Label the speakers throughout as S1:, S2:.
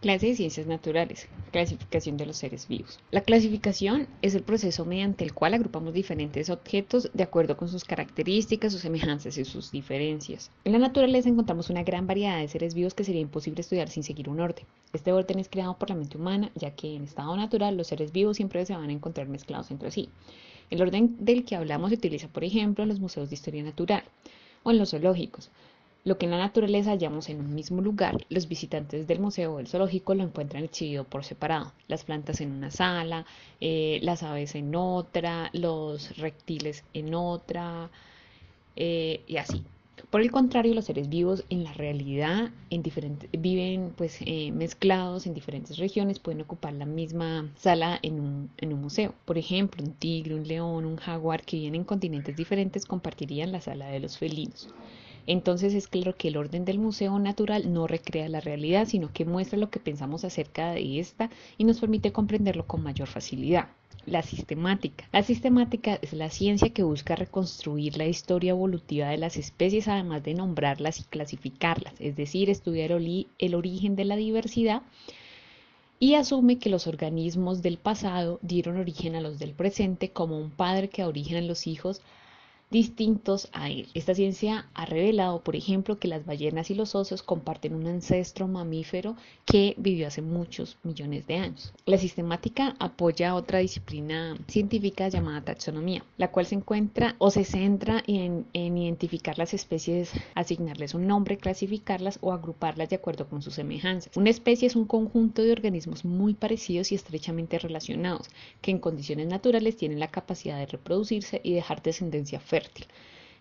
S1: Clase de Ciencias Naturales. Clasificación de los seres vivos. La clasificación es el proceso mediante el cual agrupamos diferentes objetos de acuerdo con sus características, sus semejanzas y sus diferencias. En la naturaleza encontramos una gran variedad de seres vivos que sería imposible estudiar sin seguir un orden. Este orden es creado por la mente humana, ya que en estado natural los seres vivos siempre se van a encontrar mezclados entre sí. El orden del que hablamos se utiliza, por ejemplo, en los museos de historia natural o en los zoológicos. Lo que en la naturaleza hallamos en un mismo lugar, los visitantes del museo o del zoológico lo encuentran exhibido por separado. Las plantas en una sala, eh, las aves en otra, los reptiles en otra, eh, y así. Por el contrario, los seres vivos en la realidad en viven pues eh, mezclados en diferentes regiones, pueden ocupar la misma sala en un, en un museo. Por ejemplo, un tigre, un león, un jaguar que viven en continentes diferentes compartirían la sala de los felinos. Entonces es claro que el orden del museo natural no recrea la realidad, sino que muestra lo que pensamos acerca de esta y nos permite comprenderlo con mayor facilidad. La sistemática. La sistemática es la ciencia que busca reconstruir la historia evolutiva de las especies, además de nombrarlas y clasificarlas, es decir, estudiar el origen de la diversidad y asume que los organismos del pasado dieron origen a los del presente como un padre que da origen a los hijos distintos a él. Esta ciencia ha revelado, por ejemplo, que las ballenas y los osos comparten un ancestro mamífero que vivió hace muchos millones de años. La sistemática apoya otra disciplina científica llamada taxonomía, la cual se encuentra o se centra en, en identificar las especies, asignarles un nombre, clasificarlas o agruparlas de acuerdo con sus semejanzas. Una especie es un conjunto de organismos muy parecidos y estrechamente relacionados, que en condiciones naturales tienen la capacidad de reproducirse y dejar descendencia fértil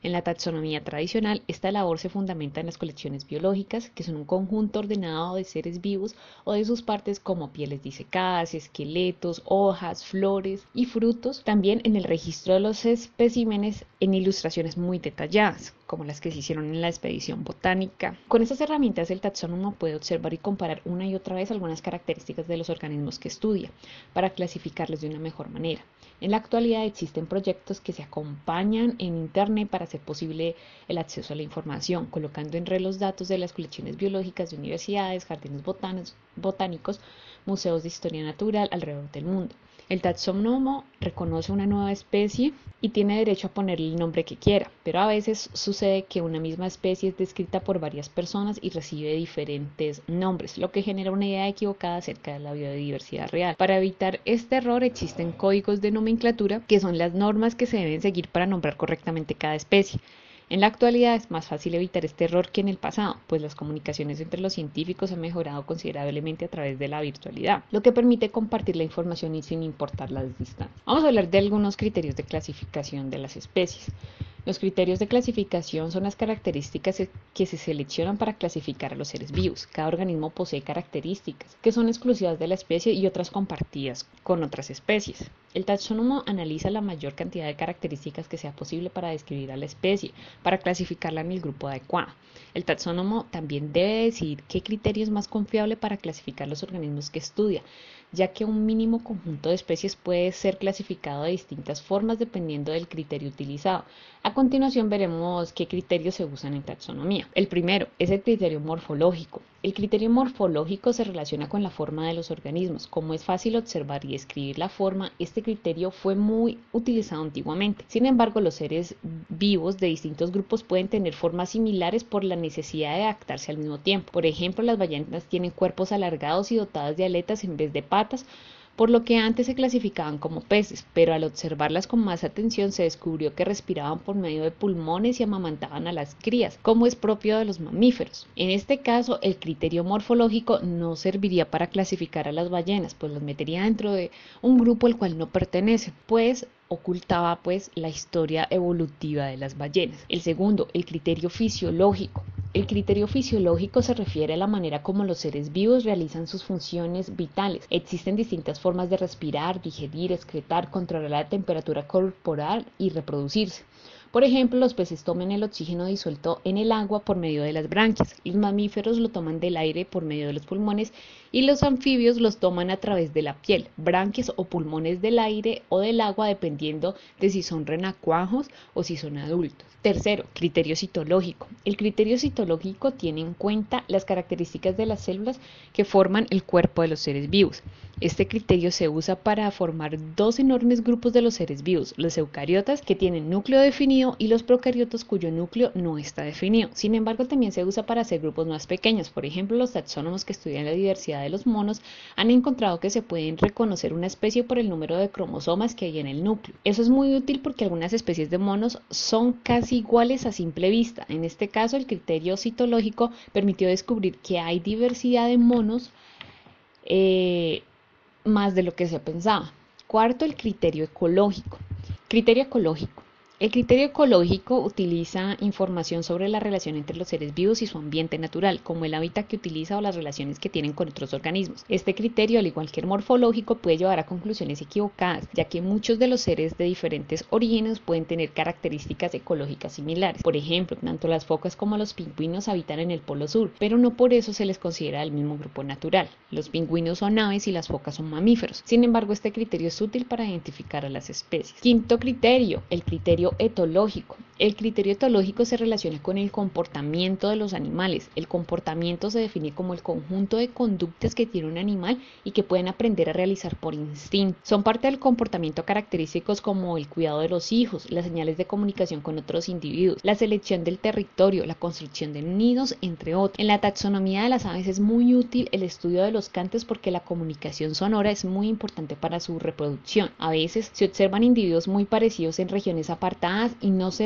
S1: en la taxonomía tradicional, esta labor se fundamenta en las colecciones biológicas, que son un conjunto ordenado de seres vivos o de sus partes como pieles disecadas, esqueletos, hojas, flores y frutos. También en el registro de los especímenes en ilustraciones muy detalladas, como las que se hicieron en la expedición botánica. Con estas herramientas el taxónomo puede observar y comparar una y otra vez algunas características de los organismos que estudia para clasificarlos de una mejor manera. En la actualidad existen proyectos que se acompañan en Internet para hacer posible el acceso a la información, colocando en red los datos de las colecciones biológicas de universidades, jardines botánicos, museos de historia natural alrededor del mundo. El taxónomo reconoce una nueva especie y tiene derecho a ponerle el nombre que quiera, pero a veces sucede que una misma especie es descrita por varias personas y recibe diferentes nombres, lo que genera una idea equivocada acerca de la biodiversidad real. Para evitar este error existen códigos de nomenclatura que son las normas que se deben seguir para nombrar correctamente cada especie. En la actualidad es más fácil evitar este error que en el pasado, pues las comunicaciones entre los científicos han mejorado considerablemente a través de la virtualidad, lo que permite compartir la información y sin importar las distancias. Vamos a hablar de algunos criterios de clasificación de las especies. Los criterios de clasificación son las características que se seleccionan para clasificar a los seres vivos. Cada organismo posee características que son exclusivas de la especie y otras compartidas con otras especies. El taxónomo analiza la mayor cantidad de características que sea posible para describir a la especie, para clasificarla en el grupo adecuado. El taxónomo también debe decidir qué criterio es más confiable para clasificar los organismos que estudia, ya que un mínimo conjunto de especies puede ser clasificado de distintas formas dependiendo del criterio utilizado. A continuación veremos qué criterios se usan en taxonomía. El primero es el criterio morfológico. El criterio morfológico se relaciona con la forma de los organismos. Como es fácil observar y describir la forma, este criterio fue muy utilizado antiguamente. Sin embargo, los seres vivos de distintos grupos pueden tener formas similares por la necesidad de adaptarse al mismo tiempo. Por ejemplo, las ballenas tienen cuerpos alargados y dotadas de aletas en vez de patas, por lo que antes se clasificaban como peces, pero al observarlas con más atención se descubrió que respiraban por medio de pulmones y amamantaban a las crías, como es propio de los mamíferos. En este caso, el criterio morfológico no serviría para clasificar a las ballenas, pues las metería dentro de un grupo al cual no pertenecen, pues ocultaba pues la historia evolutiva de las ballenas. El segundo, el criterio fisiológico. El criterio fisiológico se refiere a la manera como los seres vivos realizan sus funciones vitales. Existen distintas formas de respirar, digerir, excretar, controlar la temperatura corporal y reproducirse. Por ejemplo, los peces toman el oxígeno disuelto en el agua por medio de las branquias, los mamíferos lo toman del aire por medio de los pulmones y los anfibios los toman a través de la piel, branquias o pulmones del aire o del agua dependiendo de si son renacuajos o si son adultos. Tercero, criterio citológico. El criterio citológico tiene en cuenta las características de las células que forman el cuerpo de los seres vivos. Este criterio se usa para formar dos enormes grupos de los seres vivos, los eucariotas que tienen núcleo definido y los procariotas cuyo núcleo no está definido. Sin embargo, también se usa para hacer grupos más pequeños. Por ejemplo, los taxónomos que estudian la diversidad de los monos han encontrado que se pueden reconocer una especie por el número de cromosomas que hay en el núcleo. Eso es muy útil porque algunas especies de monos son casi iguales a simple vista. En este caso, el criterio citológico permitió descubrir que hay diversidad de monos eh, más de lo que se pensaba. Cuarto, el criterio ecológico. Criterio ecológico. El criterio ecológico utiliza información sobre la relación entre los seres vivos y su ambiente natural, como el hábitat que utiliza o las relaciones que tienen con otros organismos. Este criterio, al igual que el morfológico, puede llevar a conclusiones equivocadas, ya que muchos de los seres de diferentes orígenes pueden tener características ecológicas similares. Por ejemplo, tanto las focas como los pingüinos habitan en el polo sur, pero no por eso se les considera el mismo grupo natural. Los pingüinos son aves y las focas son mamíferos. Sin embargo, este criterio es útil para identificar a las especies. Quinto criterio, el criterio etológico. El criterio etológico se relaciona con el comportamiento de los animales. El comportamiento se define como el conjunto de conductas que tiene un animal y que pueden aprender a realizar por instinto. Son parte del comportamiento característicos como el cuidado de los hijos, las señales de comunicación con otros individuos, la selección del territorio, la construcción de nidos, entre otros. En la taxonomía de las aves es muy útil el estudio de los cantos porque la comunicación sonora es muy importante para su reproducción. A veces se observan individuos muy parecidos en regiones apartadas y no se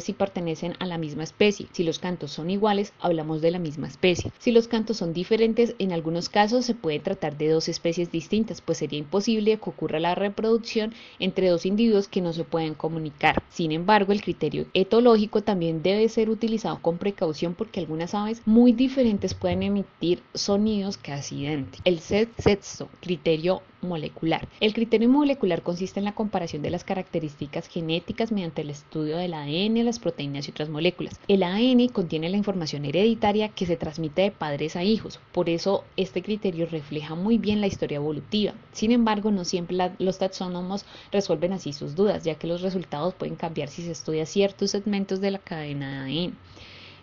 S1: si pertenecen a la misma especie. Si los cantos son iguales, hablamos de la misma especie. Si los cantos son diferentes, en algunos casos se puede tratar de dos especies distintas, pues sería imposible que ocurra la reproducción entre dos individuos que no se pueden comunicar. Sin embargo, el criterio etológico también debe ser utilizado con precaución porque algunas aves muy diferentes pueden emitir sonidos casi idénticos. El sexto criterio molecular. El criterio molecular consiste en la comparación de las características genéticas mediante el estudio del ADN, las proteínas y otras moléculas. El ADN contiene la información hereditaria que se transmite de padres a hijos, por eso este criterio refleja muy bien la historia evolutiva. Sin embargo, no siempre los taxónomos resuelven así sus dudas, ya que los resultados pueden cambiar si se estudia ciertos segmentos de la cadena de ADN.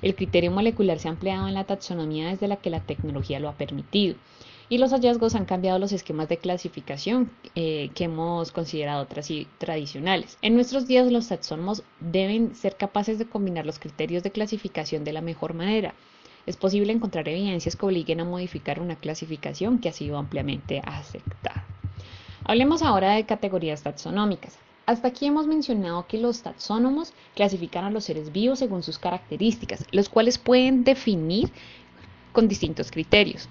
S1: El criterio molecular se ha empleado en la taxonomía desde la que la tecnología lo ha permitido y los hallazgos han cambiado los esquemas de clasificación eh, que hemos considerado tradicionales. En nuestros días los taxónomos deben ser capaces de combinar los criterios de clasificación de la mejor manera. Es posible encontrar evidencias que obliguen a modificar una clasificación que ha sido ampliamente aceptada. Hablemos ahora de categorías taxonómicas. Hasta aquí hemos mencionado que los taxónomos clasifican a los seres vivos según sus características, los cuales pueden definir con distintos criterios.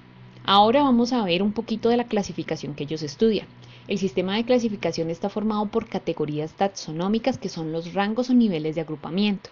S1: Ahora vamos a ver un poquito de la clasificación que ellos estudian. El sistema de clasificación está formado por categorías taxonómicas que son los rangos o niveles de agrupamiento.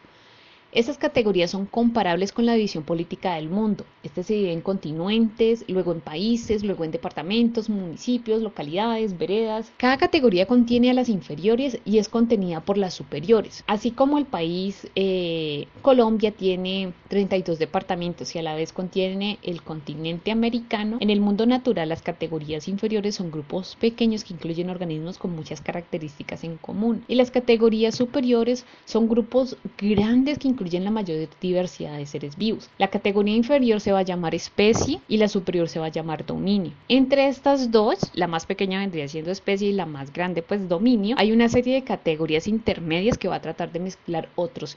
S1: Estas categorías son comparables con la división política del mundo. Este se divide en continentes, luego en países, luego en departamentos, municipios, localidades, veredas. Cada categoría contiene a las inferiores y es contenida por las superiores. Así como el país eh, Colombia tiene 32 departamentos y a la vez contiene el continente americano, en el mundo natural las categorías inferiores son grupos pequeños que incluyen organismos con muchas características en común. Y las categorías superiores son grupos grandes que incluyen incluyen la mayor diversidad de seres vivos. La categoría inferior se va a llamar especie y la superior se va a llamar dominio. Entre estas dos, la más pequeña vendría siendo especie y la más grande pues dominio, hay una serie de categorías intermedias que va a tratar de mezclar otros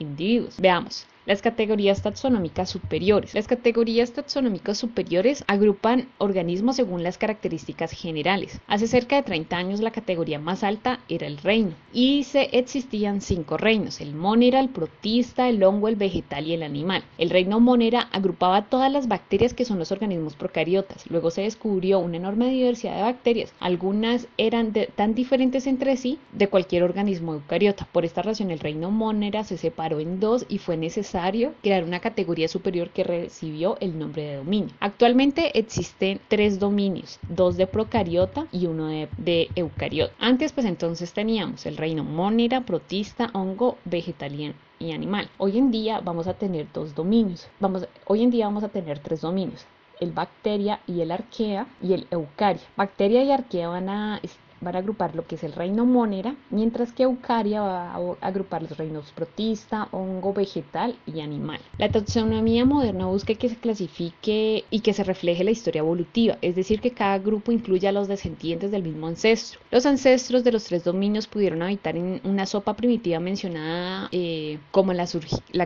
S1: individuos. Veamos. Las categorías taxonómicas superiores. Las categorías taxonómicas superiores agrupan organismos según las características generales. Hace cerca de 30 años la categoría más alta era el reino y se existían cinco reinos, el monera, el protista, el hongo, el vegetal y el animal. El reino monera agrupaba todas las bacterias que son los organismos procariotas. Luego se descubrió una enorme diversidad de bacterias. Algunas eran tan diferentes entre sí de cualquier organismo eucariota. Por esta razón el reino monera se separó en dos y fue necesario crear una categoría superior que recibió el nombre de dominio. Actualmente existen tres dominios, dos de procariota y uno de, eucariota. Antes pues entonces teníamos el reino mónera, protista, hongo, vegetariano y animal. Hoy en día vamos a tener dos dominios. Vamos, hoy en día vamos a tener tres dominios el bacteria y el arquea y el eucaria. Bacteria y arquea van a van a agrupar lo que es el reino monera, mientras que Eucaria va a agrupar los reinos protista, hongo, vegetal y animal. La taxonomía moderna busca que se clasifique y que se refleje la historia evolutiva, es decir, que cada grupo incluya a los descendientes del mismo ancestro. Los ancestros de los tres dominios pudieron habitar en una sopa primitiva mencionada eh, como la,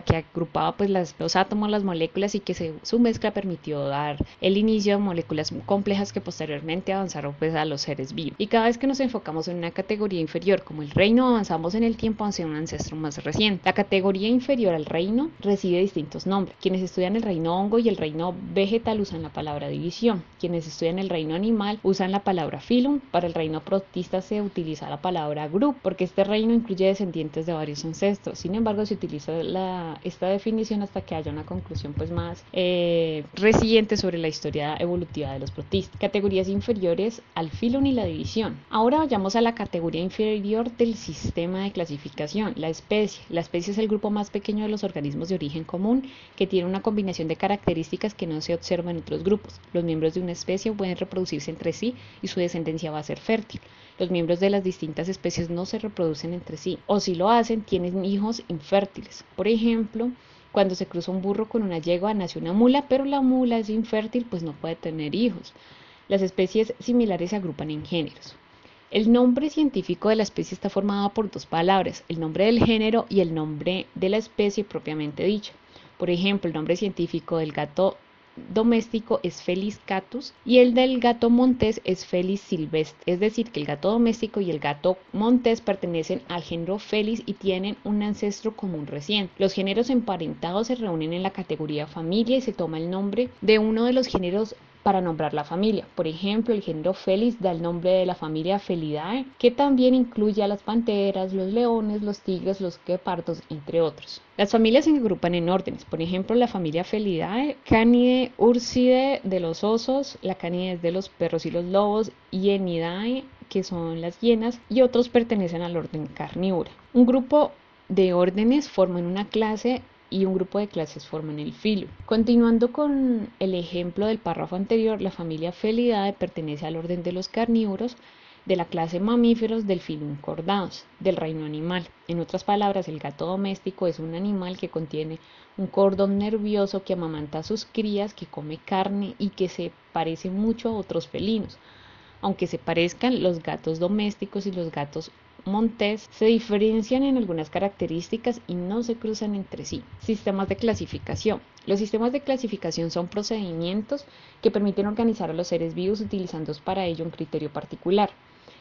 S1: que agrupaba pues, los átomos, las moléculas y que su mezcla permitió dar el inicio a moléculas complejas que posteriormente avanzaron pues, a los seres vivos. Y cada vez que nos enfocamos en una categoría inferior, como el reino, avanzamos en el tiempo hacia un ancestro más reciente. La categoría inferior al reino recibe distintos nombres. Quienes estudian el reino hongo y el reino vegetal usan la palabra división. Quienes estudian el reino animal usan la palabra filum. Para el reino protista se utiliza la palabra group, porque este reino incluye descendientes de varios ancestros. Sin embargo, se utiliza esta definición hasta que haya una conclusión pues más eh, reciente sobre la historia evolutiva de los protistas. Categorías inferiores al filum y la división. Ahora vayamos a la categoría inferior del sistema de clasificación, la especie. La especie es el grupo más pequeño de los organismos de origen común que tiene una combinación de características que no se observan en otros grupos. Los miembros de una especie pueden reproducirse entre sí y su descendencia va a ser fértil. Los miembros de las distintas especies no se reproducen entre sí, o si lo hacen, tienen hijos infértiles. Por ejemplo, cuando se cruza un burro con una yegua nace una mula, pero la mula es infértil, pues no puede tener hijos. Las especies similares se agrupan en géneros. El nombre científico de la especie está formado por dos palabras, el nombre del género y el nombre de la especie propiamente dicha. Por ejemplo, el nombre científico del gato doméstico es Felis catus y el del gato montés es Felis silvestre. Es decir, que el gato doméstico y el gato montés pertenecen al género Felis y tienen un ancestro común reciente. Los géneros emparentados se reúnen en la categoría familia y se toma el nombre de uno de los géneros para nombrar la familia. Por ejemplo, el género Felis da el nombre de la familia Felidae, que también incluye a las panteras, los leones, los tigres, los guepardos, entre otros. Las familias se agrupan en órdenes, por ejemplo, la familia Felidae, Canidae Urside de los osos, la Canidae de los perros y los lobos, y Enidae, que son las hienas, y otros pertenecen al orden carnívora. Un grupo de órdenes forman una clase y un grupo de clases forman el filo. Continuando con el ejemplo del párrafo anterior, la familia Felidae pertenece al orden de los carnívoros de la clase mamíferos del filo cordados, del reino animal. En otras palabras, el gato doméstico es un animal que contiene un cordón nervioso que amamanta a sus crías, que come carne y que se parece mucho a otros felinos. Aunque se parezcan, los gatos domésticos y los gatos montés se diferencian en algunas características y no se cruzan entre sí. Sistemas de clasificación. Los sistemas de clasificación son procedimientos que permiten organizar a los seres vivos utilizando para ello un criterio particular.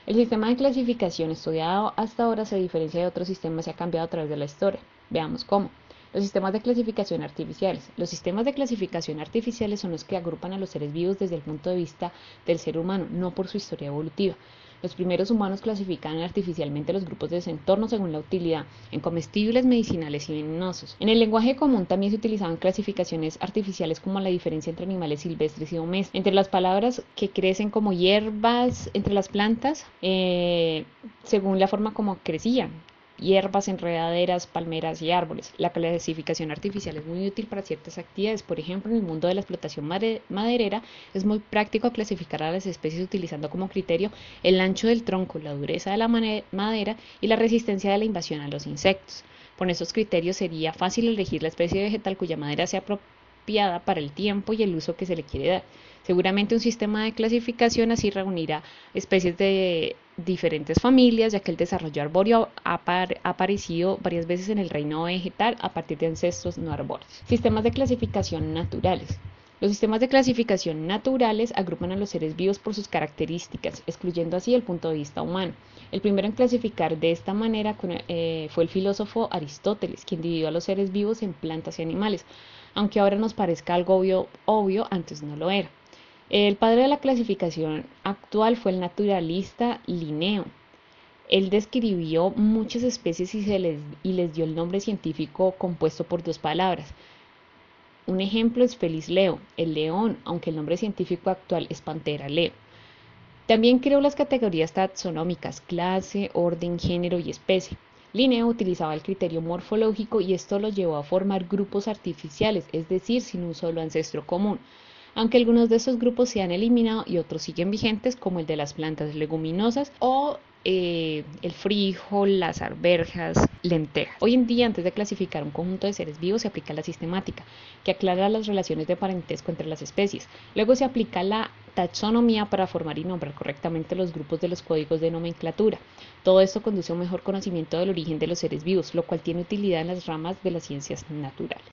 S1: El sistema de clasificación estudiado hasta ahora se diferencia de otros sistemas y ha cambiado a través de la historia. Veamos cómo. Los sistemas de clasificación artificiales. Los sistemas de clasificación artificiales son los que agrupan a los seres vivos desde el punto de vista del ser humano, no por su historia evolutiva. Los primeros humanos clasificaban artificialmente los grupos de ese entorno según la utilidad en comestibles, medicinales y venenosos. En el lenguaje común también se utilizaban clasificaciones artificiales como la diferencia entre animales silvestres y domésticos. Entre las palabras que crecen como hierbas entre las plantas, eh, según la forma como crecían hierbas, enredaderas, palmeras y árboles. La clasificación artificial es muy útil para ciertas actividades. Por ejemplo, en el mundo de la explotación maderera es muy práctico clasificar a las especies utilizando como criterio el ancho del tronco, la dureza de la madera y la resistencia de la invasión a los insectos. Con esos criterios sería fácil elegir la especie vegetal cuya madera sea apropiada para el tiempo y el uso que se le quiere dar. Seguramente un sistema de clasificación así reunirá especies de diferentes familias, ya que el desarrollo arbóreo ha, aparecido varias veces en el reino vegetal a partir de ancestros no arbóreos. Sistemas de clasificación naturales. Los sistemas de clasificación naturales agrupan a los seres vivos por sus características, excluyendo así el punto de vista humano. El primero en clasificar de esta manera eh, fue el filósofo Aristóteles, quien dividió a los seres vivos en plantas y animales, aunque ahora nos parezca algo obvio, antes no lo era. El padre de la clasificación actual fue el naturalista Linneo. Él describió muchas especies y, se les, y les dio el nombre científico compuesto por dos palabras. Un ejemplo es Feliz Leo, el león, aunque el nombre científico actual es Pantera Leo. También creó las categorías taxonómicas, clase, orden, género y especie. Linneo utilizaba el criterio morfológico y esto lo llevó a formar grupos artificiales, es decir, sin un solo ancestro común, aunque algunos de esos grupos se han eliminado y otros siguen vigentes, como el de las plantas leguminosas o eh, el frijol, las arberjas, lentejas. Hoy en día, antes de clasificar un conjunto de seres vivos, se aplica la sistemática, que aclara las relaciones de parentesco entre las especies. Luego se aplica la taxonomía para formar y nombrar correctamente los grupos de los códigos de nomenclatura. Todo esto conduce a un mejor conocimiento del origen de los seres vivos, lo cual tiene utilidad en las ramas de las ciencias naturales.